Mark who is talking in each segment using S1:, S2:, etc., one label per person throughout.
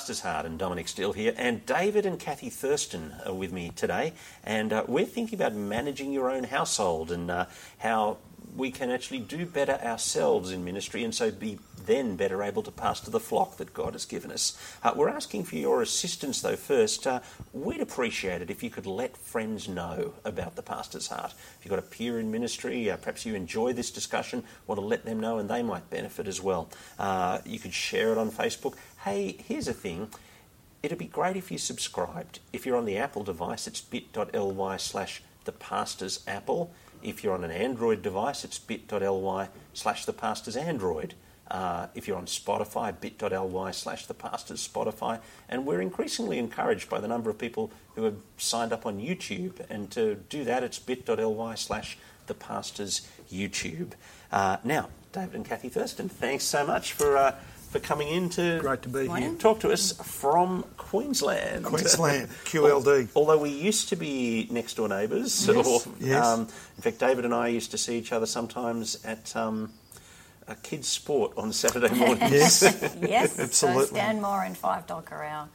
S1: Pastor's Heart, and Dominic Steele here, and David and Kathy Thurston are with me today, and uh, we're thinking about managing your own household and uh, how we can actually do better ourselves in ministry, and so be then better able to pastor the flock that God has given us. Uh, we're asking for your assistance, though, first. Uh, we'd appreciate it if you could let friends know about the pastor's heart. If you've got a peer in ministry, uh, perhaps you enjoy this discussion, want to let them know and they might benefit as well. Uh, you could share it on Facebook. Hey, here's a thing. It'd be great if you subscribed. If you're on the Apple device, it's bit.ly slash the pastor's apple. If you're on an Android device, it's bit.ly slash the pastor's android. Uh, if you're on Spotify, bit.ly slash the pastors Spotify. And we're increasingly encouraged by the number of people who have signed up on YouTube. And to do that, it's bit.ly slash the pastors YouTube. Uh, now, David and Kathy Thurston, thanks so much for. Uh, for coming in to,
S2: Great to be
S1: here. Talk to us from Queensland.
S2: Queensland, QLD.
S1: Although we used to be next door neighbours.
S2: Yes. Or, yes. Um,
S1: in fact, David and I used to see each other sometimes at um, a kids' sport on Saturday mornings.
S2: yes,
S3: yes,
S2: absolutely.
S3: So Stanmore and Five Dock are our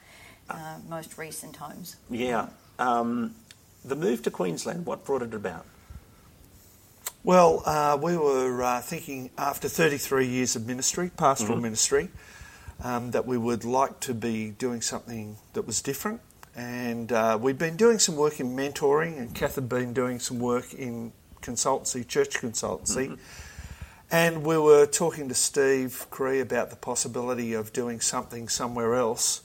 S3: uh, most recent homes.
S1: Yeah. Um, the move to Queensland, what brought it about?
S2: Well, uh, we were uh, thinking after 33 years of ministry, pastoral mm-hmm. ministry, um, that we would like to be doing something that was different. And uh, we'd been doing some work in mentoring, and Kath had been doing some work in consultancy, church consultancy. Mm-hmm. And we were talking to Steve Cree about the possibility of doing something somewhere else.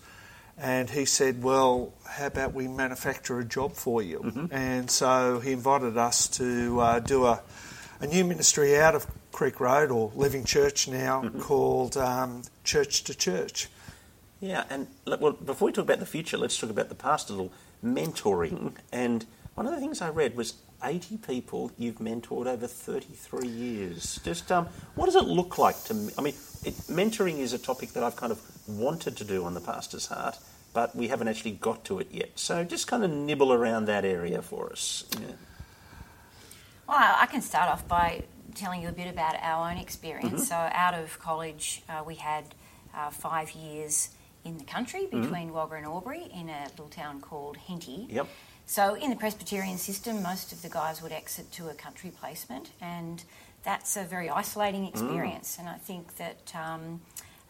S2: And he said, Well, how about we manufacture a job for you? Mm-hmm. And so he invited us to uh, do a, a new ministry out of Creek Road, or Living Church now, mm-hmm. called um, Church to Church.
S1: Yeah, and well, before we talk about the future, let's talk about the pastoral mentoring. And one of the things I read was 80 people you've mentored over 33 years. Just um, what does it look like to? I mean, it, mentoring is a topic that I've kind of wanted to do on the pastor's heart, but we haven't actually got to it yet. So just kind of nibble around that area for us. Yeah.
S3: Well, I can start off by telling you a bit about our own experience. Mm-hmm. So, out of college, uh, we had uh, five years in the country mm-hmm. between mm-hmm. Wagga and Albury in a little town called Henty.
S1: Yep.
S3: So, in the Presbyterian system, most of the guys would exit to a country placement, and that's a very isolating mm. experience. Mm. And I think that um,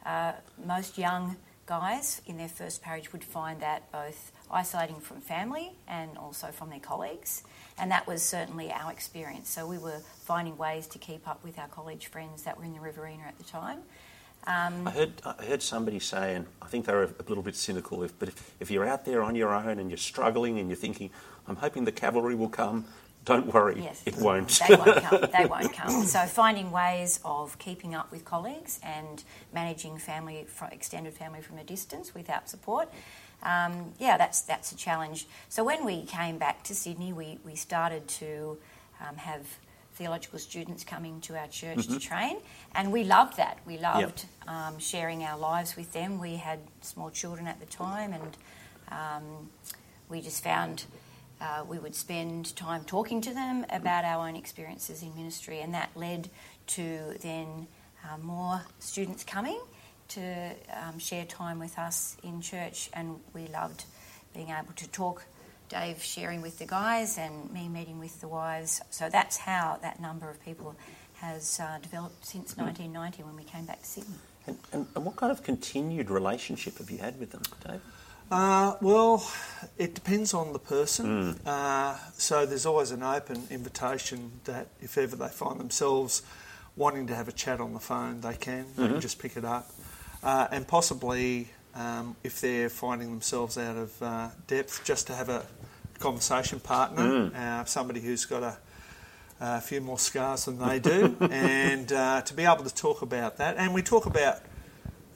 S3: uh, most young guys in their first parish would find that both isolating from family and also from their colleagues. And that was certainly our experience. So, we were finding ways to keep up with our college friends that were in the Riverina at the time.
S1: Um, I heard I heard somebody say, and I think they were a little bit cynical. If, but if, if you're out there on your own and you're struggling and you're thinking, "I'm hoping the cavalry will come," don't worry, yes, it won't.
S3: They won't come. They won't come. So finding ways of keeping up with colleagues and managing family, extended family from a distance without support. Um, yeah, that's that's a challenge. So when we came back to Sydney, we we started to um, have theological students coming to our church mm-hmm. to train, and we loved that. We loved yep. um, sharing our lives with them. We had small children at the time, and um, we just found uh, we would spend time talking to them about our own experiences in ministry, and that led to then uh, more students coming to um, share time with us in church, and we loved being able to talk Dave sharing with the guys and me meeting with the wives. So that's how that number of people has uh, developed since 1990 when we came back to Sydney.
S1: And, and, and, what kind of continued relationship have you had with them, Dave?
S2: Uh, well, it depends on the person. Mm. Uh, so there's always an open invitation that if ever they find themselves wanting to have a chat on the phone, they can. They mm-hmm. can just pick it up. Uh, and possibly um, if they're finding themselves out of uh, depth, just to have a conversation partner, mm. uh, somebody who's got a, a, few more scars than they do, and uh, to be able to talk about that. And we talk about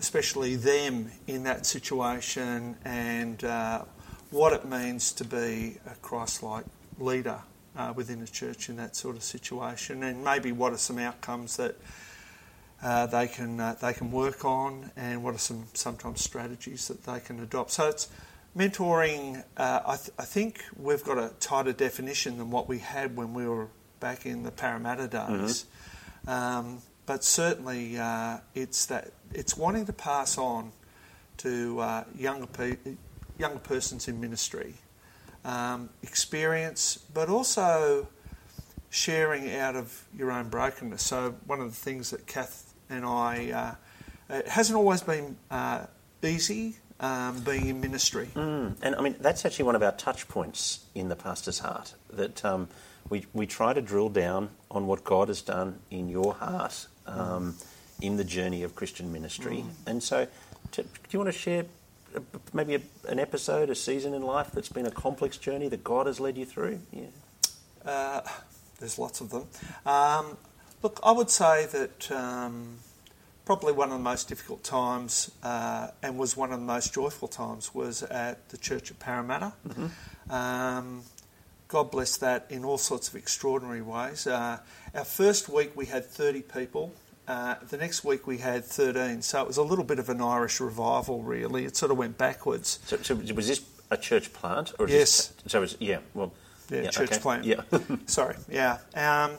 S2: especially them in that situation and uh, what it means to be a Christ like leader uh, within a church in that sort of situation, and maybe what are some outcomes that. Uh, they can uh, they can work on, and what are some sometimes strategies that they can adopt. So it's mentoring, uh, I, th- I, think we've got a tighter definition than what we had when we were back in the Parramatta days. Mm-hmm. Um, but certainly, uh, it's that it's wanting to pass on to uh, younger, pe- younger persons in ministry. Um, experience, but also sharing out of your own brokenness. So, one of the things that Kath and I, uh, it hasn't always been uh, easy um, being in ministry.
S1: Mm. And I mean, that's actually one of our touch points in the pastor's heart that um, we, we try to drill down on what God has done in your heart um, in the journey of Christian ministry.
S2: Mm.
S1: And so, to, do you want to share uh, maybe a, an episode, a season in life that's been a complex journey that God has led you through? Yeah.
S2: Uh, there's lots of them. Look, I would say that um, probably one of the most difficult times uh, and was one of the most joyful times was at the church at Parramatta. Um, God bless that in all sorts of extraordinary ways. Uh, our first week we had 30 people. Uh, the next week we had 13, so it was a little bit of an Irish revival, really. It sort of went backwards.
S1: So, so was this a church plant? Or
S2: Yes.
S1: This, so it was, yeah, well.
S2: Yeah, church
S1: okay.
S2: plant.
S1: Yeah.
S2: Sorry, yeah. Um,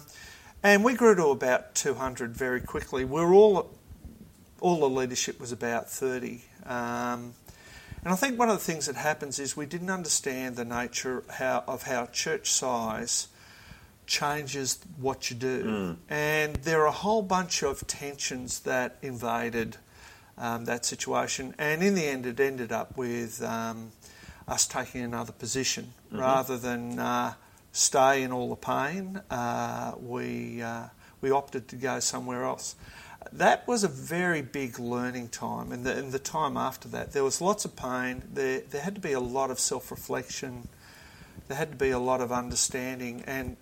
S2: and we grew to about 200 very quickly. We were all, all the leadership was about 30. Um, and I think one of the things that happens is we didn't understand the nature how, of how church size changes what you do. And there are a whole bunch of tensions that invaded um, that situation. And in the end, it ended up with um, us taking another position rather than uh, stay in all the pain. Uh, we uh, we opted to go somewhere else. That was a very big learning time, and the, and the time after that, there was lots of pain. There there had to be a lot of self reflection. There had to be a lot of understanding, and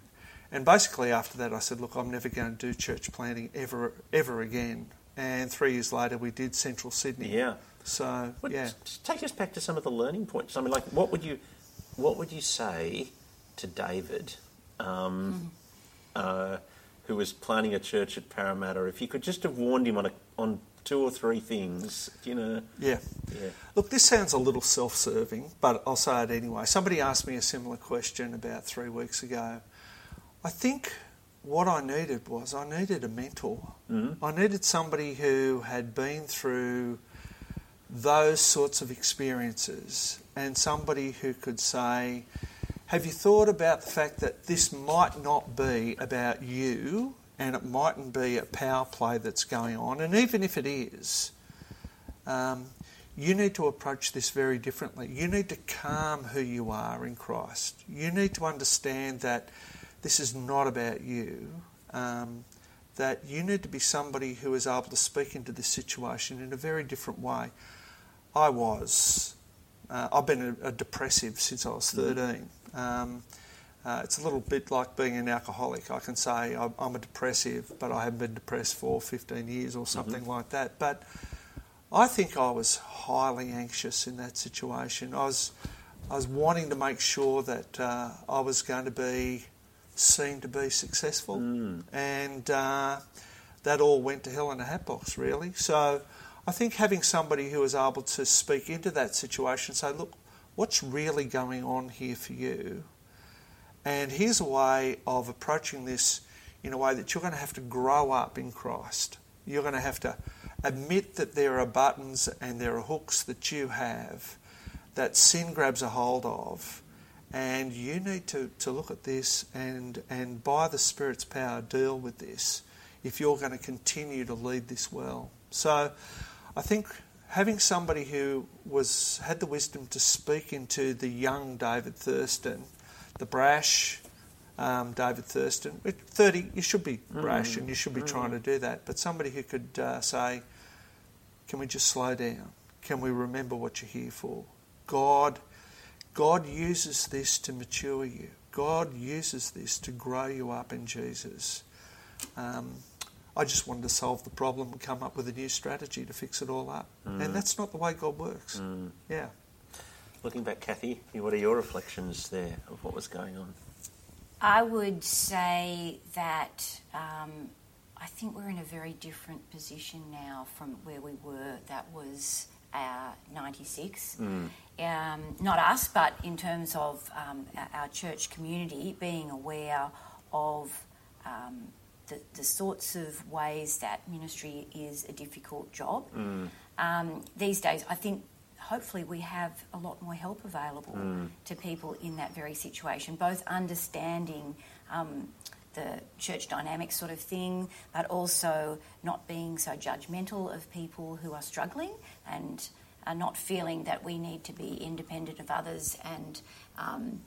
S2: and basically after that, I said, look, I'm never going to do church planting ever ever again. And three years later, we did Central Sydney.
S1: yeah.
S2: So
S1: Well,
S2: yeah.
S1: take us back to some of the learning points. I mean, like, what would you, what would you say to David, um, uh, who was planning a church at Parramatta, if you could just have warned him on a, on two or three things, you know?
S2: Yeah.
S1: Yeah.
S2: Look, this sounds a little self serving, but I'll say it anyway. Somebody asked me a similar question about three weeks ago. I think what I needed was I needed a mentor. I needed somebody who had been through those sorts of experiences and somebody who could say, Have you thought about the fact that this might not be about you and it mightn't be a power play that's going on? And even if it is, um, you need to approach this very differently. You need to calm who you are in Christ. You need to understand that this is not about you. Um, that you need to be somebody who is able to speak into this situation in a very different way. I was. Uh, I've been a, a depressive since I was 13. Um, uh, it's a little bit like being an alcoholic. I can say I'm, I'm a depressive, but I haven't been depressed for 15 years or something like that. But I think I was highly anxious in that situation. I was, I was wanting to make sure that uh, I was going to be seen to be successful, and uh, that all went to hell in a hatbox, really. So I think having somebody who was able to speak into that situation, say, look, what's really going on here for you? And here's a way of approaching this in a way that you're going to have to grow up in Christ. You're going to have to admit that there are buttons and there are hooks that you have that sin grabs a hold of. And you need to, to look at this and, and by the Spirit's power deal with this if you're going to continue to lead this well. So I think having somebody who was had the wisdom to speak into the young David Thurston, the brash um, David Thurston, at 30, you should be brash and you should be trying to do that, but somebody who could uh, say, can we just slow down? Can we remember what you're here for? God, God uses this to mature you. God uses this to grow you up in Jesus. Um, I just wanted to solve the problem and come up with a new strategy to fix it all up. And that's not the way God works. Yeah.
S1: Looking back, Kathy, what are your reflections there of what was going on?
S3: I would say that um, I think we're in a very different position now from where we were. That was uh, 96. Um, not us, but in terms of um, our, our church community being aware of um, the, the sorts of ways that ministry is a difficult job. um, these days, I think hopefully we have a lot more help available to people in that very situation, both understanding um, the church dynamic sort of thing, but also not being so judgmental of people who are struggling and are not feeling that we need to be independent of others and um,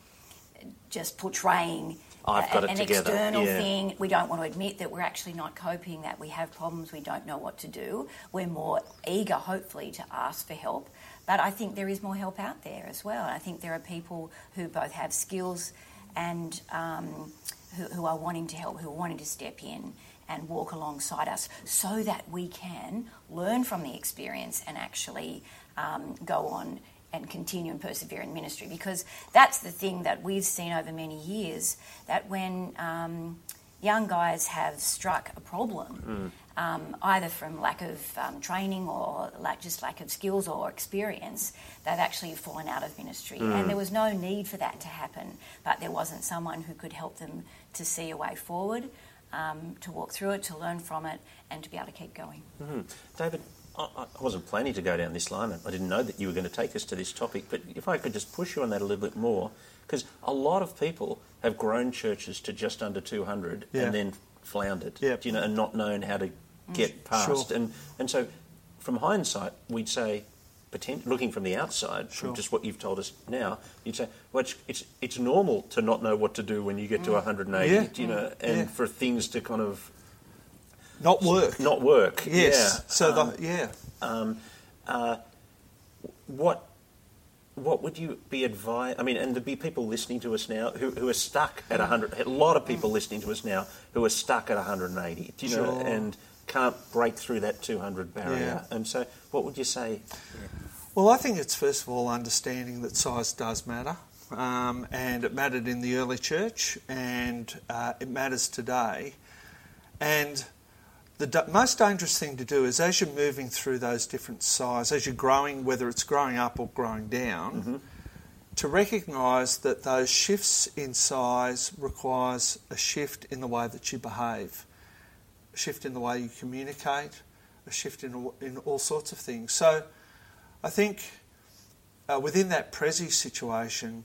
S3: just portraying
S1: I've got
S3: a-
S1: it
S3: an
S1: together,
S3: external
S1: yeah.
S3: thing. We don't want to admit that we're actually not coping, that we have problems, we don't know what to do. We're more eager, hopefully, to ask for help. But I think there is more help out there as well. I think there are people who both have skills and um, who, who are wanting to help, who are wanting to step in and walk alongside us so that we can learn from the experience and actually um, go on and continue and persevere in ministry because that's the thing that we've seen over many years that when um, young guys have struck a problem um, either from lack of um, training or lack, just lack of skills or experience they've actually fallen out of ministry. And there was no need for that to happen but there wasn't someone who could help them to see a way forward um, to walk through it to learn from it and to be able to keep going.
S1: David, I, I wasn't planning to go down this line. And I didn't know that you were going to take us to this topic, but if I could just push you on that a little bit more, because a lot of people have grown churches to just under 200
S2: Yeah.
S1: and then floundered,
S2: Yep.
S1: you know, and not known how to get past.
S2: Sure.
S1: And, and so, from hindsight, we'd say, looking from the outside,
S2: Sure.
S1: from just what you've told us now, you'd say, well, it's, it's, it's normal to not know what to do when you get to mm. 180,
S2: Yeah.
S1: you know, mm. and
S2: Yeah.
S1: for things to kind of
S2: Not work.
S1: not work.
S2: yes.
S1: Yeah.
S2: So
S1: Um,
S2: the, yeah.
S1: Um, uh, what what would you be advised? I mean, and there'd be people listening to us now who, who are stuck at 100. A lot of people listening to us now who are stuck at 180, do you know,
S2: Sure.
S1: and can't break through that 200 barrier.
S2: Yeah.
S1: And so, what would you say?
S2: Well, I think it's first of all understanding that size does matter, um, and it mattered in the early church, and uh, it matters today. And the most dangerous thing to do is as you're moving through those different sizes, as you're growing, whether it's growing up or growing down, to recognise that those shifts in size requires a shift in the way that you behave, a shift in the way you communicate, a shift in, all- in all sorts of things. So I think uh, within that Prezi situation,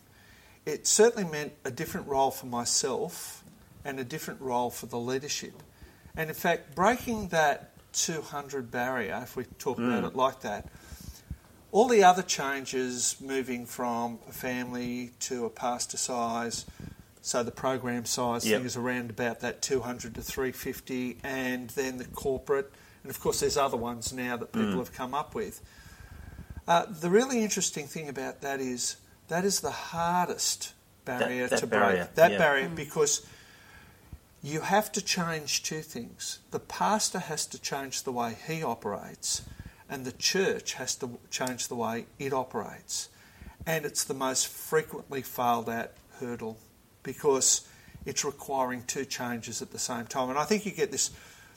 S2: it certainly meant a different role for myself and a different role for the leadership. And in fact, breaking that 200 barrier, if we talk about mm. it like that, all the other changes moving from a family to a pastor size, so the program size
S1: Yep.
S2: thing is around about that 200 to 350, and then the corporate, and of course there's other ones now that people mm. have come up with. Uh, the really interesting thing about that is that is the hardest barrier
S1: that
S2: to
S1: barrier,
S2: break. That
S1: yeah.
S2: barrier mm. because you have to change two things. The pastor has to change the way he operates, and the church has to change the way it operates. And it's the most frequently failed out hurdle because it's requiring two changes at the same time. And I think you get this,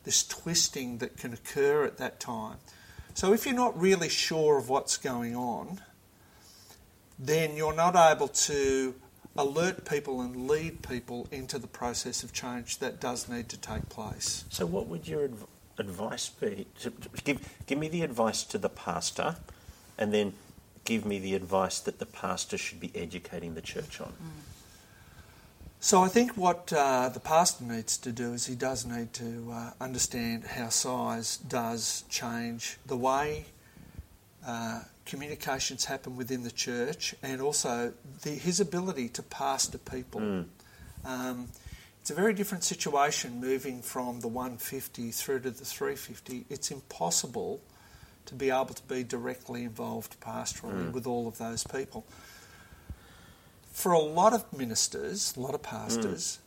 S2: this twisting that can occur at that time. So if you're not really sure of what's going on, then you're not able to alert people and lead people into the process of change that does need to take place.
S1: So, what would your adv- advice be? To, to give, give me the advice to the pastor, and then give me the advice that the pastor should be educating the church on.
S2: So I think what uh, the pastor needs to do is he does need to uh, understand how size does change the way uh, communications happen within the church and also the, his ability to pastor people. Um, it's a very different situation moving from the 150 through to the 350. It's impossible to be able to be directly involved pastorally with all of those people. For a lot of ministers, a lot of pastors,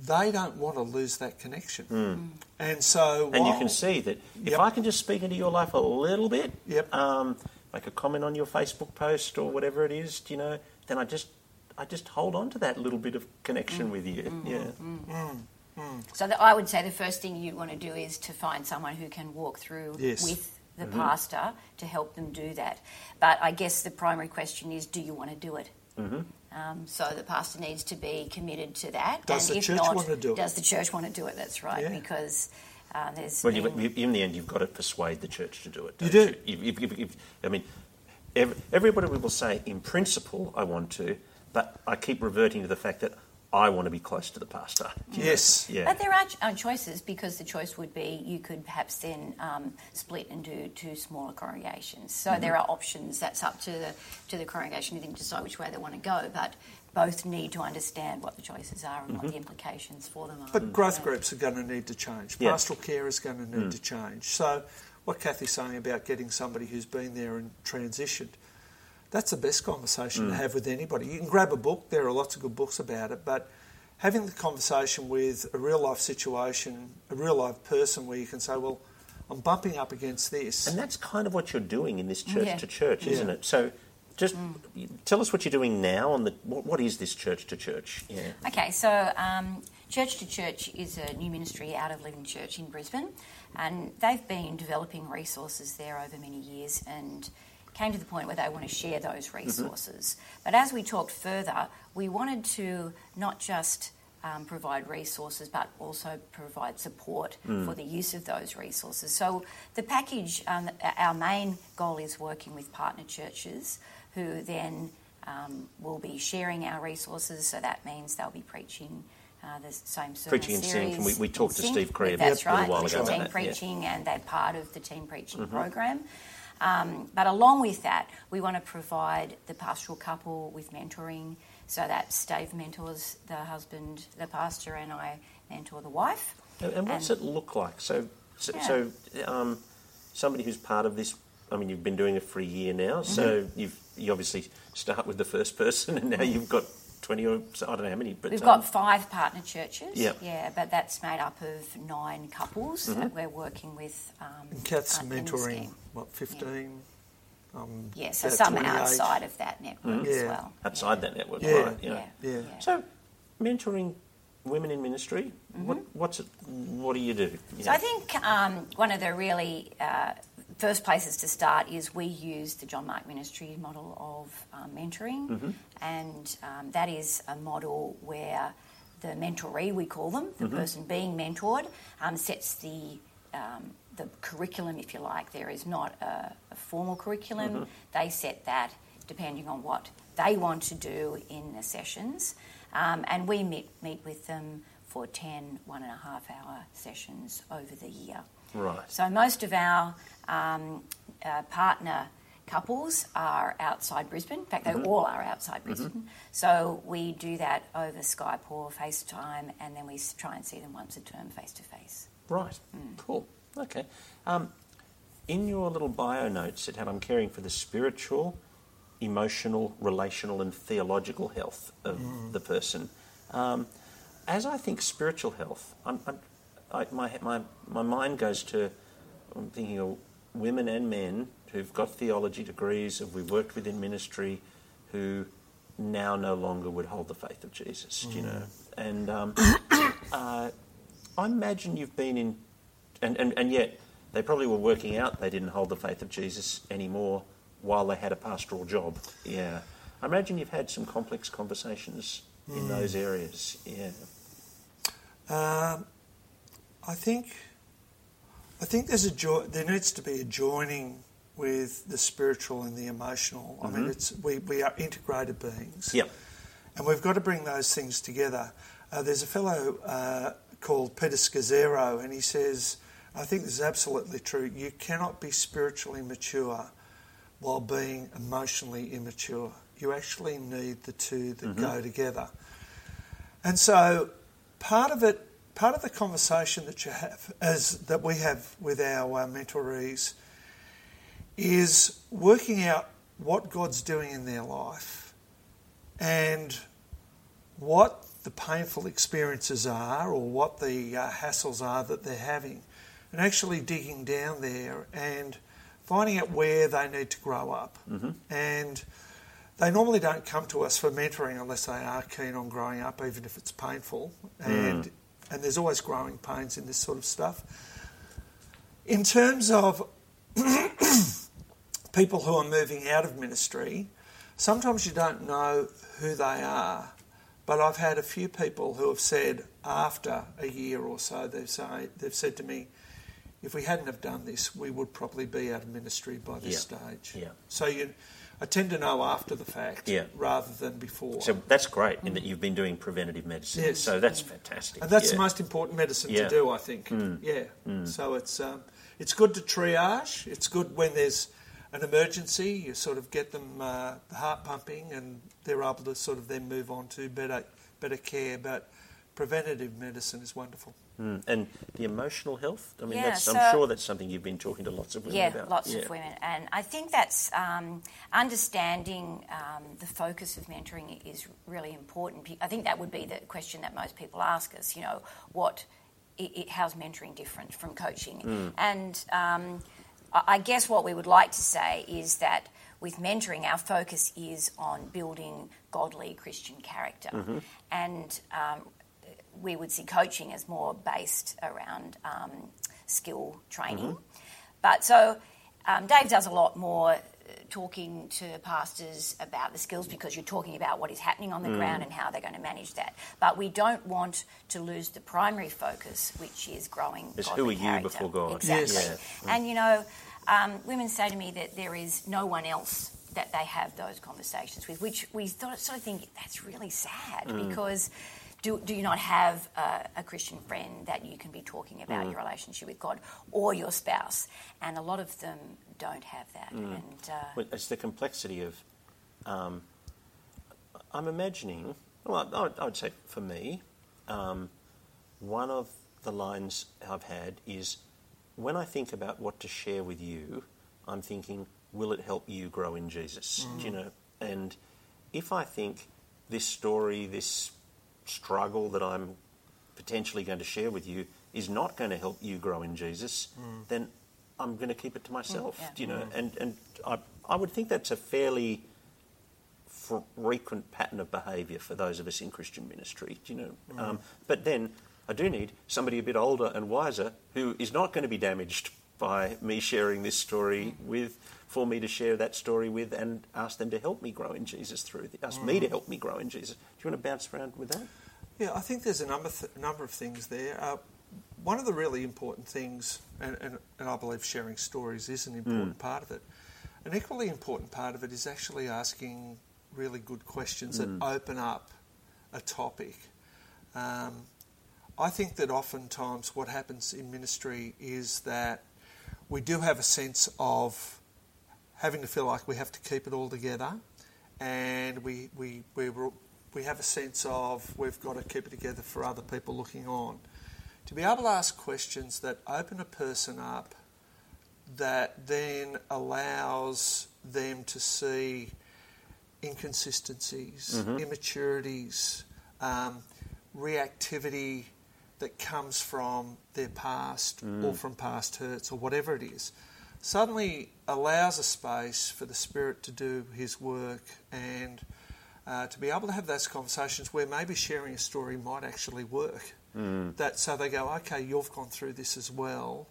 S2: they don't want to lose that connection. Hmm. Mm. And so,
S1: And you can see that if
S2: Yep.
S1: I can just speak into your life a little bit,
S2: Yep.
S1: um, make a comment on your Facebook post or whatever it is, you know, then I just I just hold on to that little bit of connection mm. with you. Mm-hmm. Yeah. Mm.
S3: So the, I would say the first thing you want to do is to find someone who can walk through
S2: Yes.
S3: with the mm-hmm. pastor to help them do that. But I guess the primary question is, do you want to do it? Um, so the pastor needs to be committed to that.
S2: Does
S3: and
S2: the
S3: if
S2: church
S3: not,
S2: want to do it?
S3: Does the church want to do it? That's right,
S2: Yeah.
S3: because Uh, there's
S1: Well, you, in the end, you've got to persuade the church to do it.
S2: You
S1: don't
S2: do.
S1: You? I mean, ev everybody will say, in principle, I want to, but I keep reverting to the fact that I want to be close to the pastor.
S2: Yes.
S1: Yeah.
S3: But there are ch- uh, choices because the choice would be you could perhaps then um, split and do two smaller congregations. So there are options. That's up to the to the congregation to then decide which way they want to go. But both need to understand what the choices are and what the implications for them are.
S2: But growth
S3: Yeah.
S2: groups are going to need to change.
S1: Yeah.
S2: Pastoral care is going to need to change. So, what Kathy's saying about getting somebody who's been there and transitioned, that's the best conversation to have with anybody. You can grab a book, there are lots of good books about it, but having the conversation with a real life situation, a real life person where you can say, well, I'm bumping up against this.
S1: And that's kind of what you're doing in this church
S3: Yeah.
S1: to church, isn't
S2: Yeah.
S1: it? So, just tell us what you're doing now on the what, what is this church to church? Yeah.
S3: Okay, so um, Church to Church is a new ministry out of Living Church in Brisbane, and they've been developing resources there over many years and came to the point where they want to share those resources. But as we talked further, we wanted to not just um, provide resources but also provide support for the use of those resources. So the package, um, our main goal is working with partner churches who then um, will be sharing our resources. So that means they'll be preaching uh, the same sermon
S1: Preaching and
S3: series.
S1: we- we talked to Steve Cree
S3: That's
S2: a little
S3: right.
S1: while ago
S3: team
S1: that, yeah.
S3: preaching, and they're part of the team preaching program. Um, but along with that, we want to provide the pastoral couple with mentoring. So that's Dave mentors the husband, the pastor, and I mentor the wife.
S1: And, and what's
S3: And-
S1: it look like? So, so,
S3: Yeah.
S1: so um, somebody who's part of this. I mean, you've been doing it for a year now, so
S3: Mm-hmm.
S1: you've you obviously start with the first person, and now you've got twenty or so- I don't know how many, but
S3: We've
S1: um,
S3: got five partner churches.
S1: Yep. Mm-hmm.
S3: Yeah, but that's made up of nine couples that we're working with. Um,
S2: and Kath's
S3: uh, in the
S2: mentoring,
S3: scheme.
S2: What, 15? Um,
S3: Yeah, so some
S2: 28.
S3: outside of that network as
S2: Yeah.
S3: well.
S1: outside that network,
S2: Yeah.
S1: right?
S3: Yeah.
S2: Yeah.
S3: yeah.
S1: So, mentoring women in ministry. What, what's it? What do you do?
S3: So I think um, one of the really uh, first places to start is we use the John Mark Ministry model of um, mentoring, and um, that is a model where the mentoree, we call them, the person being mentored, um, sets the um, the curriculum, if you like. There is not a, a formal curriculum. They set that depending on what they want to do in the sessions, um, and we meet meet with them for 10 one and a half hour sessions over the year.
S1: Right.
S3: So most of our um, uh, partner couples are outside Brisbane. In fact, they all are outside Brisbane. So we do that over Skype or FaceTime, and then we try and see them once a term face to face.
S1: Right. Cool. Okay. Um, in your little bio notes, it had I'm caring for the spiritual, emotional, relational, and theological health of the person. Um, as I think spiritual health, I'm, I'm, I, my, my, my mind goes to I'm thinking of women and men who've got theology degrees, who we've worked with in ministry, who now no longer would hold the faith of Jesus, you know. And um, uh, I imagine you've been in, and, and, and yet they probably were working out they didn't hold the faith of Jesus anymore while they had a pastoral job. Yeah. I imagine you've had some complex conversations in those areas. Yeah.
S2: Um, I think, I think there's a jo- there needs to be a joining with the spiritual and the emotional. I mean, it's we, we are integrated beings.
S1: Yep.
S2: And we've got to bring those things together. Uh, there's a fellow uh, called Peter Scazzero, and he says, I think this is absolutely true. You cannot be spiritually mature while being emotionally immature. You actually need the two that go together. And so, part of it, part of the conversation that you have, as that we have with our uh, mentorees, is working out what God's doing in their life and what the painful experiences are or what the uh, hassles are that they're having, and actually digging down there and finding out where they need to grow up. Mm-hmm. And they normally don't come to us for mentoring unless they are keen on growing up, even if it's painful. Mm. And and there's always growing pains in this sort of stuff. In terms of people who are moving out of ministry, sometimes you don't know who they are. But I've had a few people who have said after a year or so, they've, say, they've said to me, if we hadn't have done this, we would probably be out of ministry by this
S1: Yeah.
S2: stage.
S1: Yeah.
S2: So you, I tend to know after the fact
S1: Yeah.
S2: rather than before.
S1: So that's great in that you've been doing preventative medicine.
S2: Yes.
S1: So that's fantastic.
S2: and that's
S1: yeah.
S2: the most important medicine.
S1: Mm.
S2: to do, I think. Yeah. So it's um, it's good to triage. It's good when there's an emergency. You sort of get them uh, the heart pumping, and they're able to sort of then move on to better better care. But preventative medicine is wonderful.
S1: Mm. And the emotional health. I mean,
S3: Yeah, so-
S1: I'm sure that's something you've been talking to lots of women
S3: Yeah,
S1: about.
S3: lots
S1: Yeah.
S3: of women. And I think that's um, understanding um, the focus of mentoring is really important. I think that would be the question that most people ask us, you know, what, i i how's mentoring different from coaching? And um, I I guess what we would like to say is that with mentoring, our focus is on building godly Christian character. And um, we would see coaching as more based around um, skill training. But so um, Dave does a lot more uh, talking to pastors about the skills because you're talking about what is happening on the ground and how they're going to manage that. But we don't want to lose the primary focus, which is growing.
S1: It's who are you before God.
S3: Exactly.
S2: Yes.
S3: And you know, um, women say to me that there is no one else that they have those conversations with, which we sort of think that's really sad because do, do you not have a, a Christian friend that you can be talking about your relationship with God or your spouse? And a lot of them don't have that. And uh,
S1: Well, it's the complexity of. Um, I'm imagining. Well, I, I would say for me, um, one of the lines I've had is when I think about what to share with you, I'm thinking, will it help you grow in Jesus? Do you know? And if I think this story, this struggle that I'm potentially going to share with you is not going to help you grow in Jesus, mm. then I'm going to keep it to myself.
S3: Mm, yeah.
S1: Do you know? Mm. And and I I would think that's a fairly frequent pattern of behaviour for those of us in Christian ministry. Do you know? Um, but then I do need somebody a bit older and wiser who is not going to be damaged by me sharing this story with, for me to share that story with, and ask them to help me grow in Jesus through, ask me to help me grow in Jesus. Do you want to bounce around with that?
S2: Yeah, I think there's a number th- number of things there. Uh, one of the really important things, and, and, and I believe sharing stories is an important part of it. An equally important part of it is actually asking really good questions that open up a topic. Um, I think that oftentimes what happens in ministry is that we do have a sense of having to feel like we have to keep it all together, and we we we we have a sense of we've got to keep it together for other people looking on. To be able to ask questions that open a person up, that then allows them to see inconsistencies, immaturities, um, reactivity that comes from their past or from past hurts or whatever it is, suddenly allows a space for the Spirit to do His work and uh, to be able to have those conversations where maybe sharing a story might actually work. That so they go, okay, you've gone through this as well,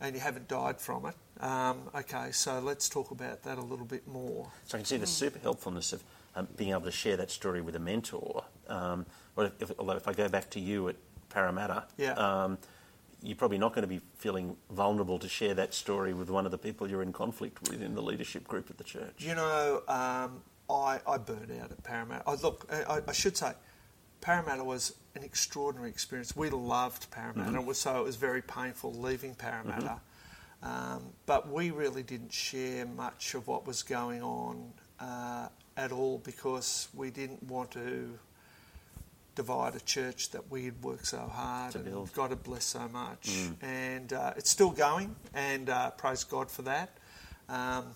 S2: and you haven't died from it. Um, okay, so let's talk about that a little bit more.
S1: So I can see the super helpfulness of um, being able to share that story with a mentor. Um, well, if, although if I go back to you at Parramatta,
S2: Yeah.
S1: um, you're probably not going to be feeling vulnerable to share that story with one of the people you're in conflict with in the leadership group at the church.
S2: You know, um, I, I burned out at Parramatta. I, look, I, I should say, Parramatta was an extraordinary experience. We loved Parramatta, was, so it was very painful leaving Parramatta. Um, but we really didn't share much of what was going on uh, at all because we didn't want to divide a church that we had worked so hard and
S1: build.
S2: God had blessed so much. And uh, it's still going, and uh, praise God for that. Um,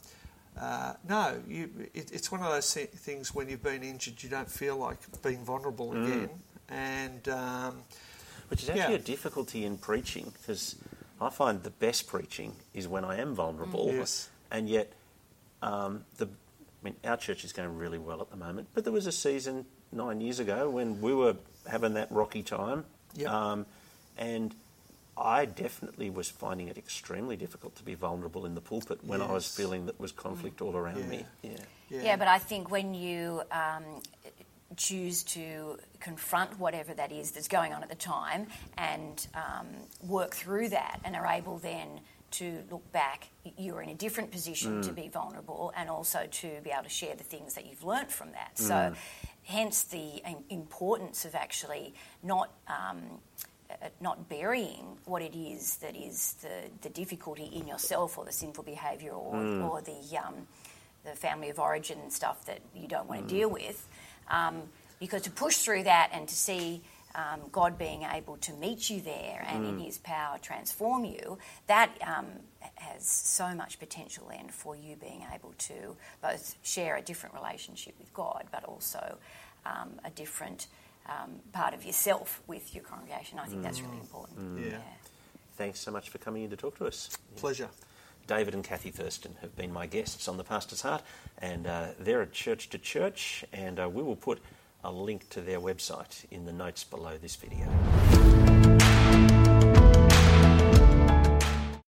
S2: uh, no, you, it, it's one of those things when you've been injured, you don't feel like being vulnerable again. And um,
S1: Which is actually
S2: Yeah.
S1: a difficulty in preaching because I find the best preaching is when I am vulnerable.
S2: Mm, yes.
S1: And yet, um, the, I mean, our church is going really well at the moment, but there was a season nine years ago when we were having that rocky time.
S2: Yep.
S1: Um, and I definitely was finding it extremely difficult to be vulnerable in the pulpit when I was feeling that was conflict all around
S2: Yeah.
S1: me. Yeah.
S3: Yeah. but I think when you um, choose to confront whatever that is that's going on at the time and um, work through that and are able then to look back, you're in a different position mm. to be vulnerable and also to be able to share the things that you've learnt from that. Mm. So, hence the importance of actually not. Um, not burying what it is that is the, the difficulty in yourself or the sinful behaviour or, mm. or the, um, the family of origin and stuff that you don't want to deal with. Um, because to push through that and to see um, God being able to meet you there and mm. in His power transform you, that um, has so much potential then for you being able to both share a different relationship with God, but also um, a different um, part of yourself with your congregation. I think mm. that's really important.
S2: Mm. Yeah. yeah.
S1: Thanks so much for coming in to talk to us.
S2: Pleasure.
S1: David and Kathy Thurston have been my guests on the Pastor's Heart, and uh, they're at Church to Church, and uh, we will put a link to their website in the notes below this video.